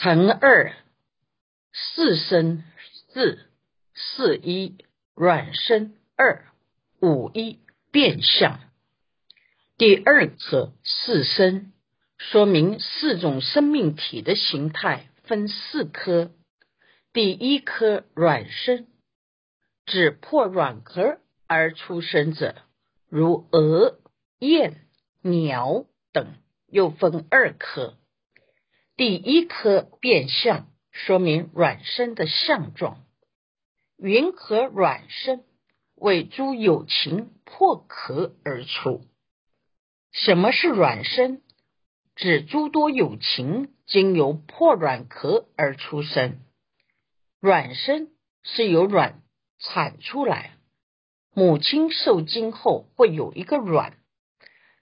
乘二四生四四一软生二五一变相。第二颗四生，说明四种生命体的形态分四颗。第一颗软生，指破软壳而出生者，如鹅、雁、鸟等，又分二颗。第一颗变相，说明卵生的相状。云和卵生，为诸有情破壳而出。什么是卵生？指诸多有情经由破卵壳而出生。卵生是由卵产出来，母亲受精后会有一个卵。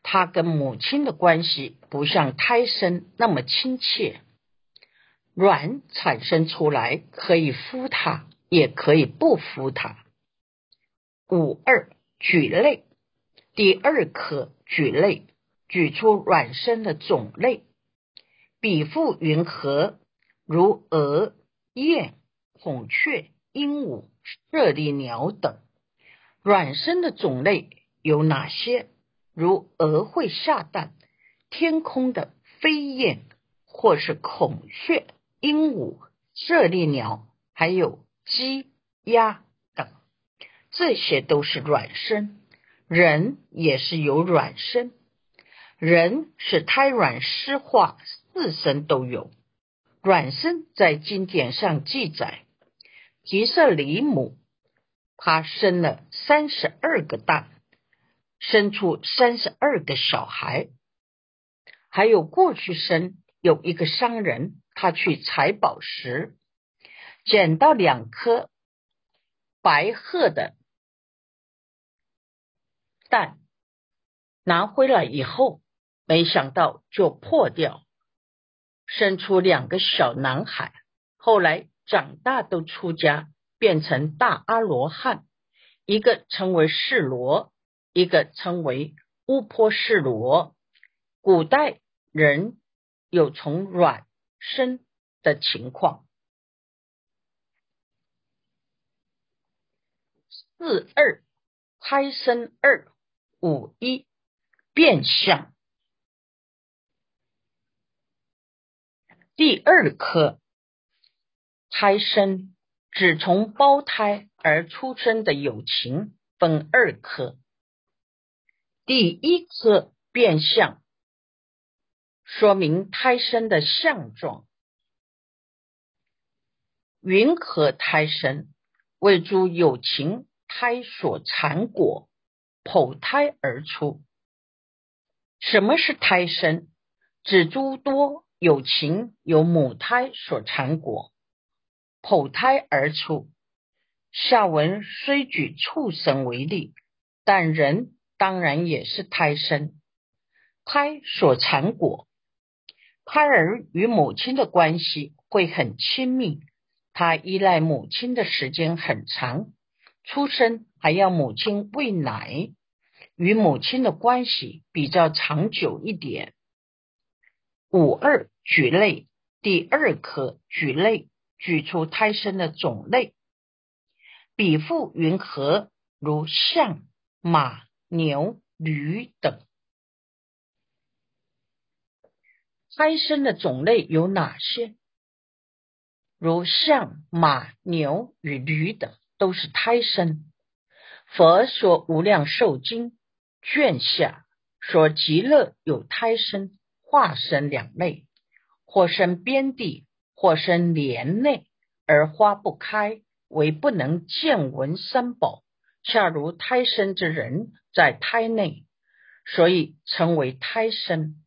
它跟母亲的关系不像胎生那么亲切，卵产生出来可以孵它，也可以不孵它。五二举类，第二颗举类，举出卵生的种类，比附云何？如鹅、雁、孔雀、鹦鹉、舍利鸟等，卵生的种类有哪些？如鹅会下蛋，天空的飞燕，或是孔雀、鹦鹉、舍利鸟，还有鸡、鸭等，这些都是卵生。人也是有卵生，人是胎卵湿化四生都有。卵生在经典上记载，吉舍里母，他生了三十二个蛋。生出三十二个小孩，还有过去生有一个商人，他去采宝石，捡到两颗白鹤的蛋，拿回来以后，没想到就破掉，生出两个小男孩，后来长大都出家，变成大阿罗汉，一个称为世罗。一个称为乌坡士罗，古代人有从卵生的情况。四二胎生二五一变相，第二颗胎生只从胞胎而出生的友情分二颗。第一次变相，说明胎生的相状。云何胎生？为诸有情胎所缠果，剖胎而出。什么是胎生？指诸多有情有母胎所缠果，剖胎而出。下文虽举畜生为例，但人。当然也是胎生，胎所产果，胎儿与母亲的关系会很亲密，他依赖母亲的时间很长，出生还要母亲喂奶，与母亲的关系比较长久一点。五二举类，第二颗举类，举出胎生的种类，比附云何？如象、马。牛、驴等胎生的种类有哪些？如象、马、牛与驴等都是胎生。佛说《无量寿经》卷下说极乐有胎生、化身两类，或生边地，或生莲内，而花不开，为不能见闻三宝。恰如胎生之人在胎内，所以称为胎生。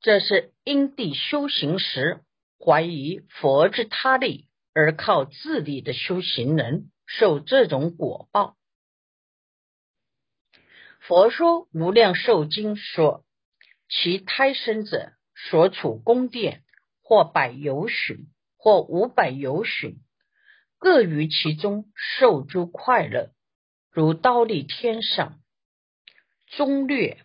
这是因地修行时怀疑佛之他力，而靠自力的修行人受这种果报。佛说无量寿经说，其胎生者所处宫殿，或百由旬，或五百由旬。各于其中受诸快乐，如刀立天上，中略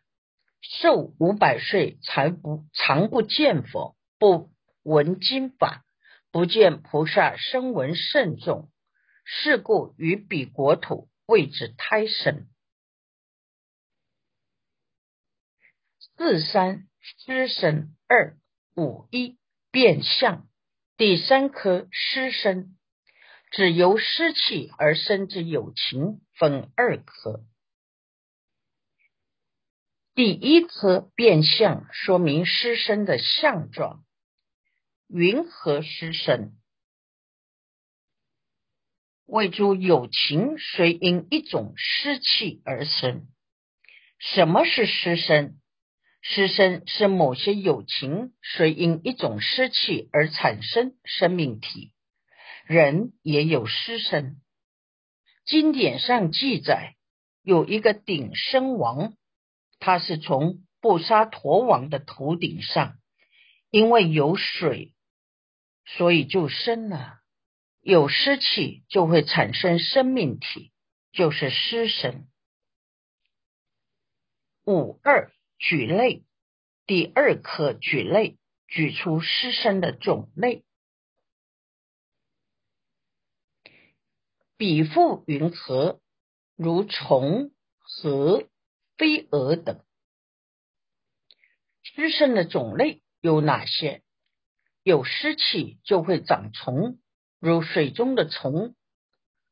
寿五百岁，才不常不见佛，不闻经法，不见菩萨声闻甚众，是故于彼国土谓之胎生。四三湿生二五一变相，第三颗湿生，只由湿气而生之有情，分二颗。第一颗变相，说明湿身的相状。云何湿身？谓诸有情虽因一种湿气而生。什么是湿身？湿身是某些有情虽因一种湿气而产生生命体。人也有湿身。经典上记载，有一个顶生王。他是从布沙陀王的头顶上，因为有水，所以就生了；有湿气就会产生生命体，就是湿身。五二举类，第二颗举类，举出湿身的种类，比附云何？如虫和。飞蛾等湿生的种类有哪些？有湿气就会长虫，如水中的虫；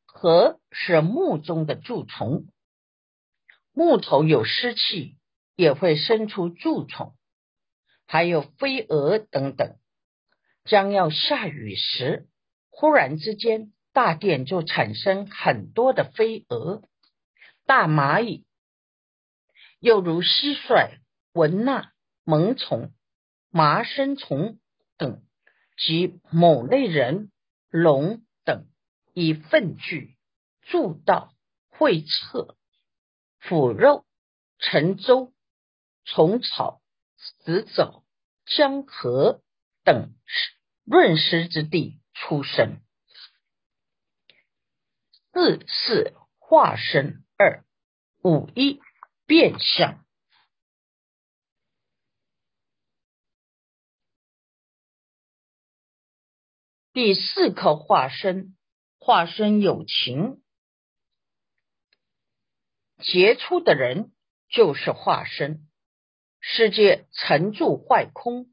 和是木中的蛀虫，木头有湿气也会生出蛀虫。还有飞蛾等等。将要下雨时，忽然之间大殿就产生很多的飞蛾、大蚂蚁。又如蟋蟀、蚊蜡、萌虫、麻生虫等，及某类人、龙等，以粪具、柱道、会厕、腐肉、沉舟、虫草、死藻、江河等润湿之地出生。四四化身二五一。变相，第四颗化身，化身有情，杰出的人就是化身。世界成住坏空，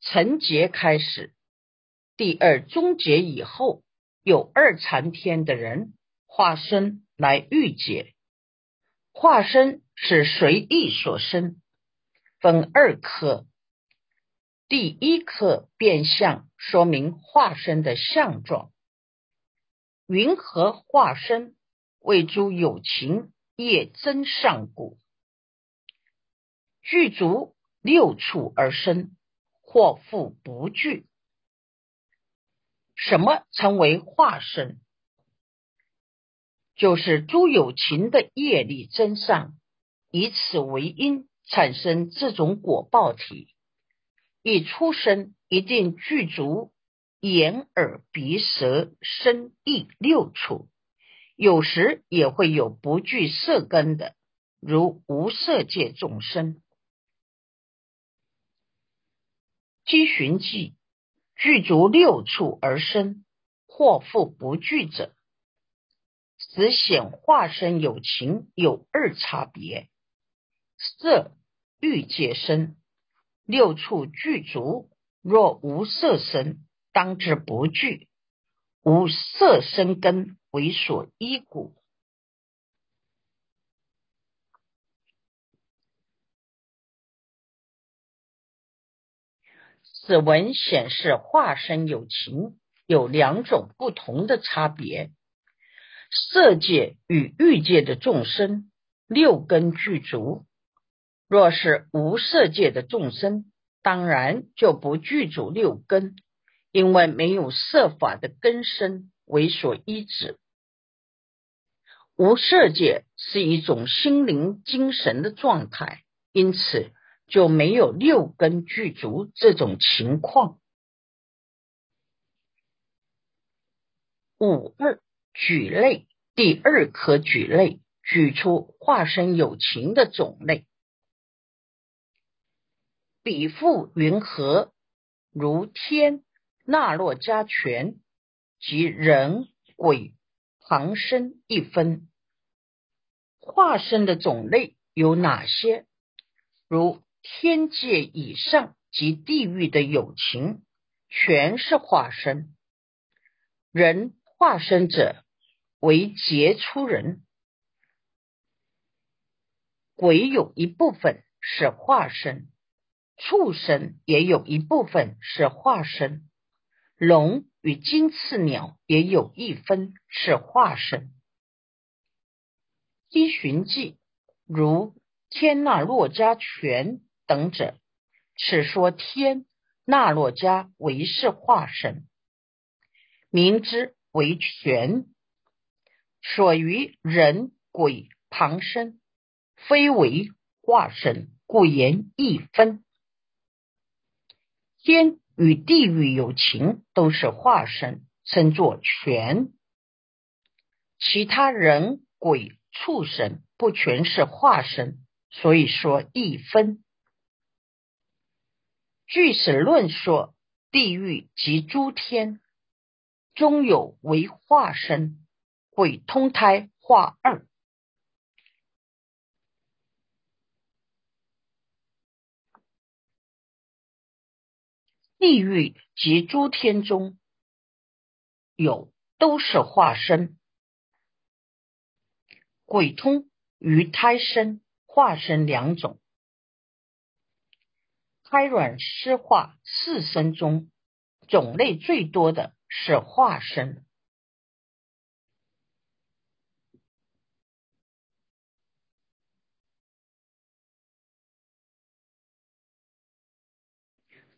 成劫开始，第二终结以后，有二禅天的人化身来御解，化身。是随意所生，分二科。第一科变相，说明化身的相状。云何化身？为诸有情业增上故，具足六处而生，或复不具。什么称为化身？就是诸有情的业力增上。以此为因，产生这种果报体。一出生一定具足眼、耳、鼻、舌、身、意六处，有时也会有不具色根的，如无色界众生。积寻记具足六处而生，或复不具者，只显化身有情有二差别。色欲界身，六处具足。若无色身，当之不具。无色生根为所依故。此文显示化身有情有两种不同的差别。色界与欲界的众生，六根具足。若是无色界的众生，当然就不具足六根，因为没有色法的根身为所依止。无色界是一种心灵精神的状态，因此就没有六根具足这种情况。五二举类，第二颗举类，举出化身有情的种类。比附云何？如天、那洛加权及人、鬼、旁生一分。化身的种类有哪些？如天界以上及地狱的有情，全是化身。人化身者为杰出人，鬼有一部分是化身。畜生也有一部分是化身，龙与金翅鸟也有一分是化身。依循迹如天那洛迦权等者，此说天那洛迦为是化身，名之为权，所于人鬼旁生，非为化身，故言一分。天与地狱有情，都是化身，称作全；其他人、鬼、畜生不全是化身，所以说一分。据史论说，地狱及诸天，终有为化身，鬼通胎化二。地狱及诸天中有都是化身，鬼通与胎生化身两种。胎卵湿化四身中，种类最多的是化身。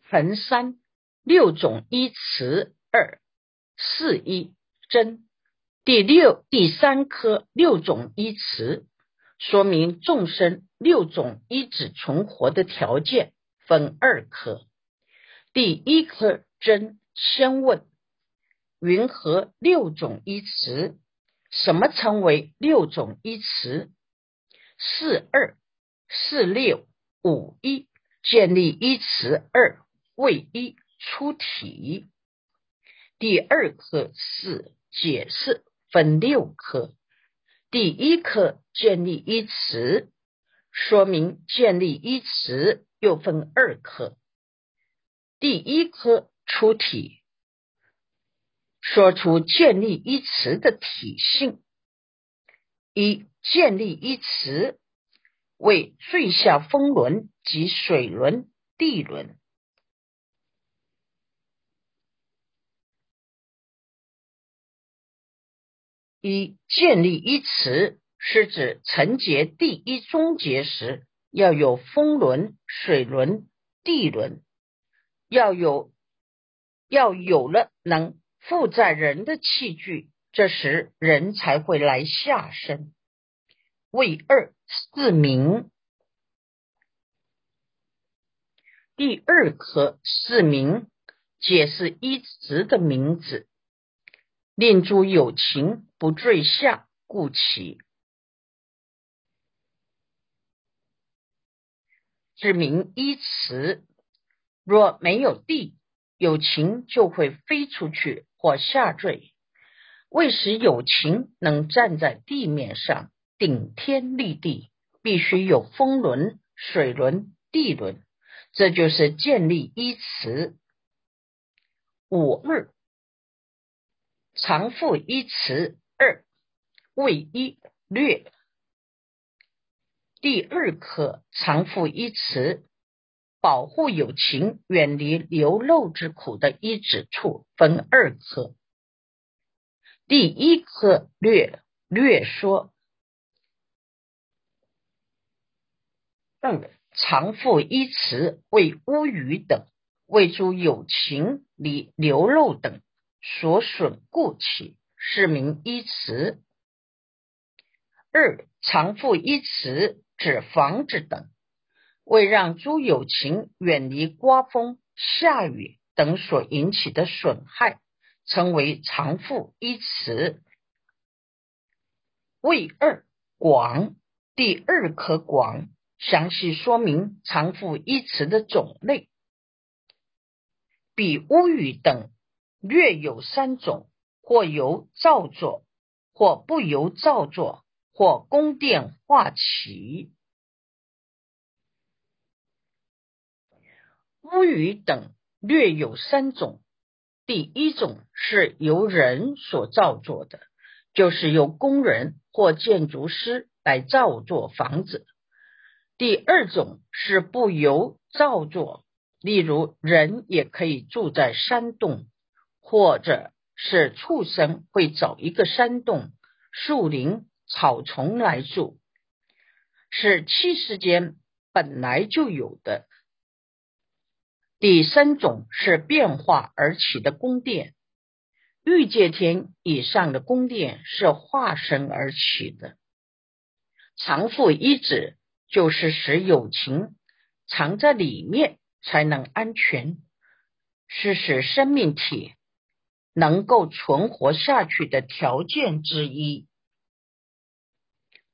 横三六种依词二四一真第六第三科六种依词，说明众生六种依止存活的条件分二科。第一科真先问云何六种依词？什么称为六种依词？四二四六五一建立依词二。为一出题，第二课是解释，分六课。第一课建立一词，说明建立一词又分二课。第一课出题，说出建立一词的体性。一建立一词为最下风轮及水轮、地轮。一建立一词是指成结第一终结时要有风轮、水轮、地轮，要有要有了能负载人的器具，这时人才会来下身。为二四名，第二颗四名解释一词的名字。令诸有情不坠下，故起。指明依词，若没有地，有情就会飞出去或下坠。为使有情能站在地面上顶天立地，必须有风轮、水轮、地轮，这就是建立依词。五二。常复一词二为一略，第二课常复一词保护有情远离流露之苦的一指处分二课。第一课略略说二常复一词为乌鱼等为诸有情离流露等。所损故起，是名一词。二常复一词，指房子等，为让诸有情远离刮风、下雨等所引起的损害，称为常复一词。为二广，第二颗广详细说明常复一词的种类，比乌语等略有三种，或由造作，或不由造作，或宫殿化起。屋宇等略有三种，第一种是由人所造作的，就是由工人或建筑师来造作房子。第二种是不由造作，例如人也可以住在山洞，或者是畜生会找一个山洞、树林、草丛来住，是七世间本来就有的。第三种是变化而起的宫殿，欲界天以上的宫殿是化身而起的，常复一指。就是使友情藏在里面才能安全，是使生命体能够存活下去的条件之一。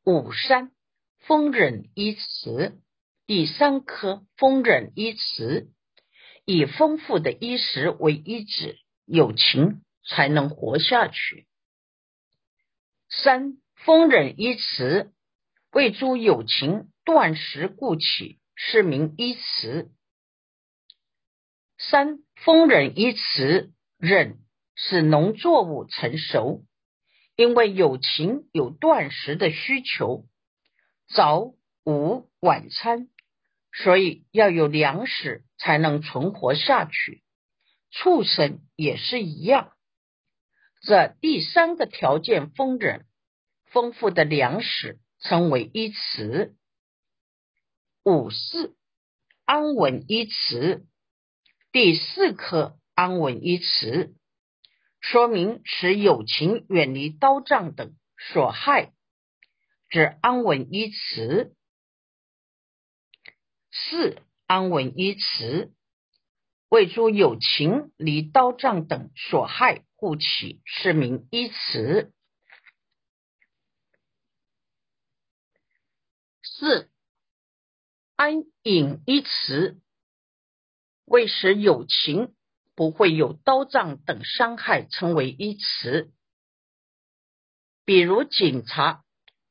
五三丰忍一词，第三颗丰忍一词，以丰富的衣食为一指，友情才能活下去。三丰忍一词，为诸友情。断食故起，是名一词。三丰忍一词，忍使农作物成熟，因为有情有断食的需求，早午晚餐，所以要有粮食才能存活下去。畜生也是一样。这第三个条件丰忍，丰富的粮食称为一词。五四安稳一词，第四颗安稳一词，说明使友情远离刀杖等所害，指安稳一词。四安稳一词，为诸友情离刀杖等所害故起，是名一词。四。安隐一词，为使友情不会有刀杖等伤害，称为一词。比如警察、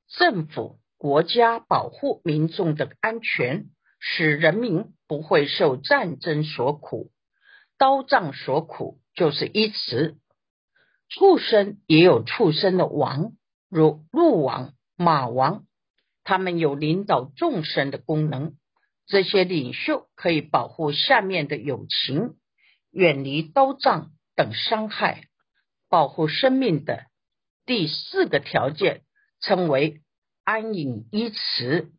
政府、国家保护民众的安全，使人民不会受战争所苦、刀杖所苦，就是一词。畜生也有畜生的王，如鹿王、马王，他们有领导众生的功能。这些领袖可以保护下面的友情，远离刀杖等伤害，保护生命的第四个条件称为安隐依持。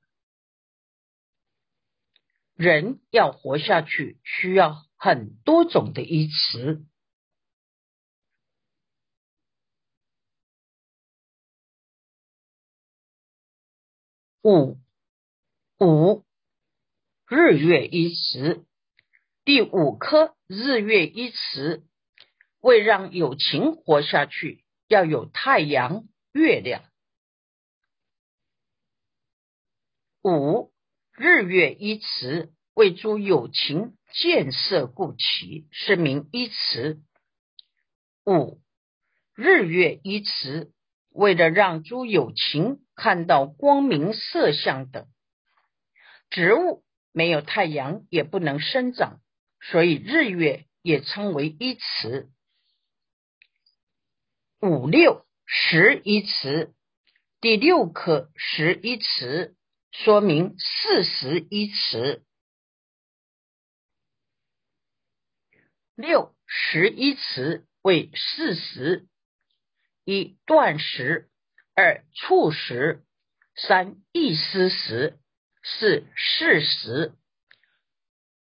人要活下去，需要很多种的依持。五五。日月一词，第五颗日月一词，为让友情活下去，要有太阳、月亮。五日月一词，为诸友情建设故起，是名一词。五日月一词，为了让诸友情看到光明色相等植物。没有太阳也不能生长，所以日月也称为一词。五六十一词，第六课十一词，说明四十一词。六十一词为四十：一断食，二促食，三意思时。是事实，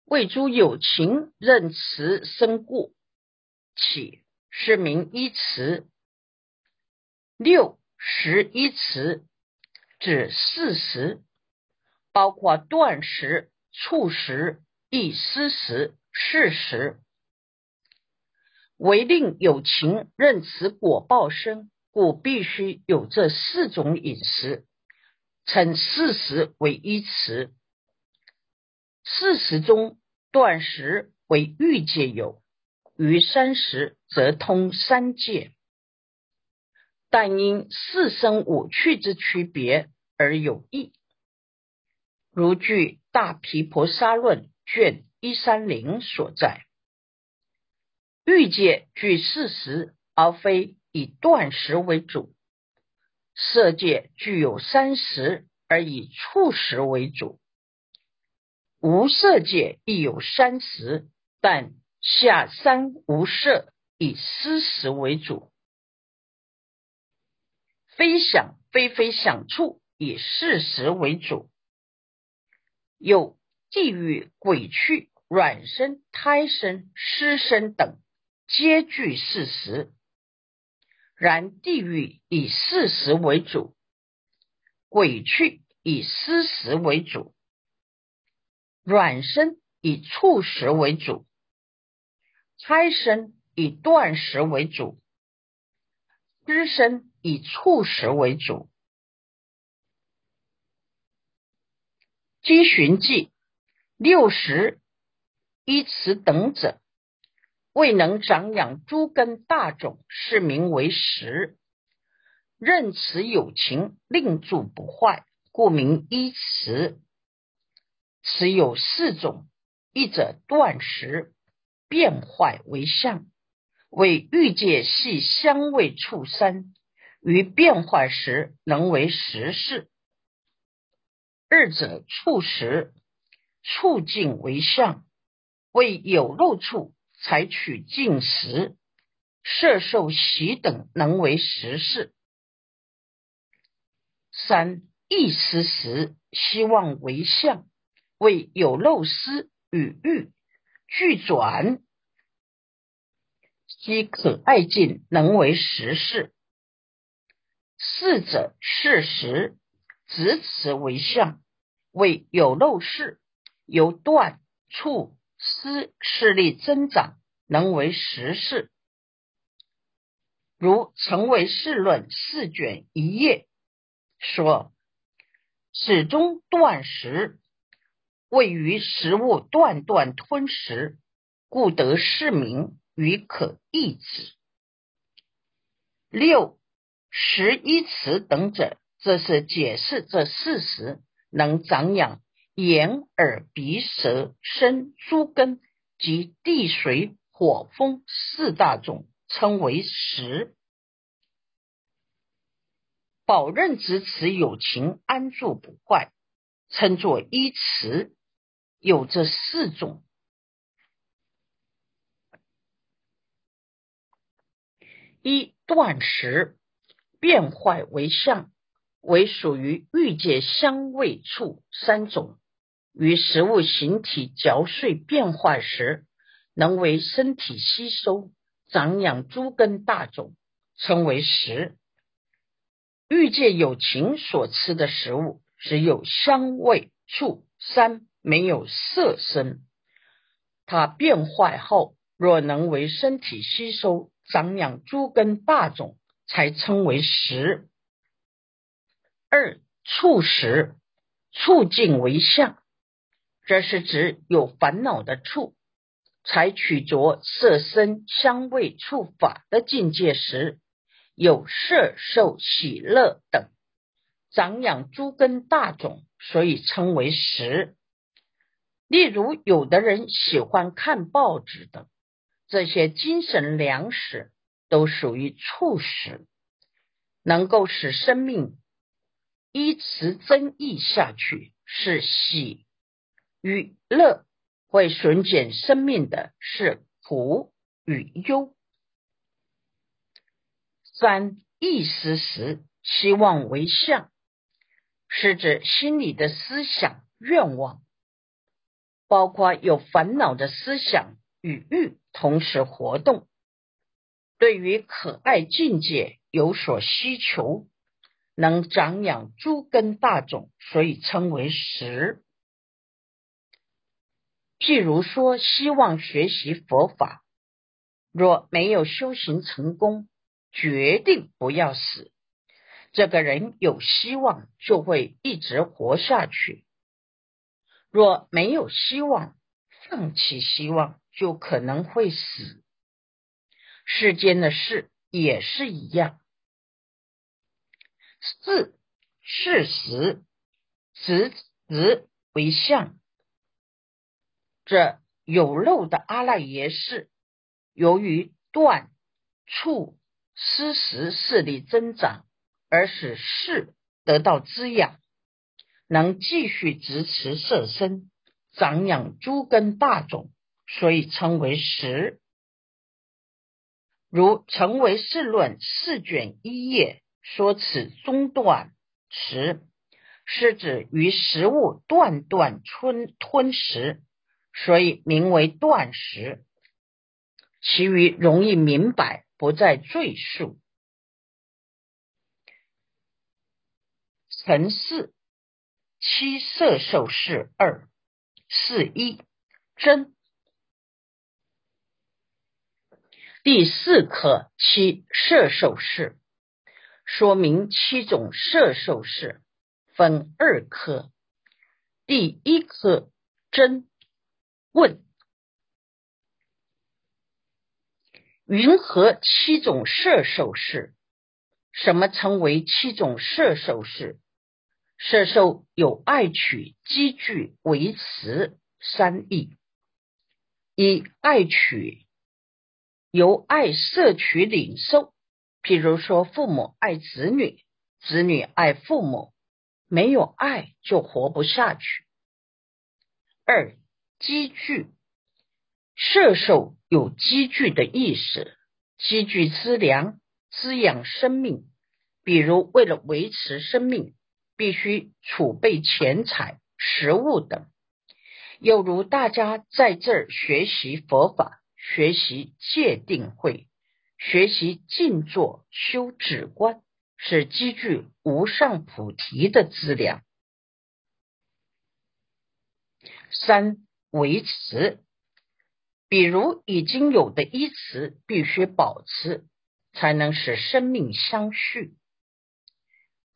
为诸有情任持生故，起是名一词。六十一词指事实，包括断食、促食、意思食、事实，为令有情任持果报生，故必须有这四种饮食。称四时为一词。四十中断食为欲界有，于三十则通三界。但因四生五趣之区别而有异。如据《大毗婆沙论》卷一三零所在，欲界具四时，而非以断食为主；色界具有三时，而以触食为主；无色界亦有三识，但下三无色以思时为主。非想非非想处以事实为主，有地狱、鬼趣、卵生、胎生、湿生等，皆具事实。然地狱以事实为主，鬼趣以思实为主，卵生以触食为主，胎生以断食为主，湿生。以触食为主，积寻记六十一词等者，未能长养诸根大种，是名为食。任此有情，令住不坏，故名一词。此有四种：一者断食，变坏为相，为欲界系香味触三。于变化时能为实事，二者触时触境为相，为有漏处采取进食，摄受喜等能为实事。三意思时希望为相，为有漏思与欲俱转，即可爱境能为实事。四者事实，执此为相，为有漏事，由断触思势力增长，能为实事。如《成为世论》四卷一页说：始终断食，位于食物断断吞食，故得是名与可抑制。六。十一词等者，这是解释这事实能长养眼、耳、鼻、舌、身诸根及地、水、火、风四大种，称为实。宝刃之词有情安住不坏，称作一词，有这四种：一断食。变坏为相，为属于欲界香味触三种，于食物形体嚼碎变化时，能为身体吸收长养诸根大种，称为食。欲界有情所吃的食物，只有香味触三，没有色身。它变坏后，若能为身体吸收长养诸根大种。才称为食。二触食，触境为相，这是指有烦恼的触，采取着色身香味触法的境界时，有色受喜乐等，长养诸根大种，所以称为食。例如，有的人喜欢看报纸等，这些精神粮食。都属于触识，能够使生命依持增益下去，是喜与乐；会损减生命的是苦与忧。三意识时，希望为相，是指心里的思想愿望，包括有烦恼的思想与欲同时活动。对于可爱境界有所需求，能长养诸根大种，所以称为实。譬如说，希望学习佛法，若没有修行成功，决定不要死，这个人有希望，就会一直活下去；若没有希望，放弃希望，就可能会死。世间的事也是一样。四事实，直直为相。这有漏的阿赖耶识，由于断处失时势力增长，而使势得到滋养，能继续支持色身，长养诸根大种，所以称为实。如《成为世论》四卷一页说此中断时，是指于食物断断吞吞食，所以名为断食。其余容易明白，不再赘述。陈四七色受是二四一真。第四课七色受式，说明七种色受式分二科。第一科真问：云何七种摄受式？什么称为七种摄受式？射受有爱取、积聚、维持三义。一爱取。由爱摄取领受，譬如说父母爱子女，子女爱父母，没有爱就活不下去。二积聚，摄受有积聚的意思，积聚资粮滋养生命，比如为了维持生命，必须储备钱财、食物等。又如大家在这儿学习佛法。学习戒定慧，学习静坐修止观，是积聚无上菩提的资粮。三维持，比如已经有的依持，必须保持，才能使生命相续。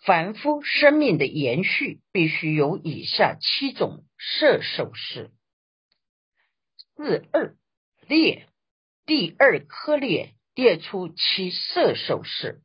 凡夫生命的延续，必须有以下七种射手式。四二。列第二颗列列出其射手式，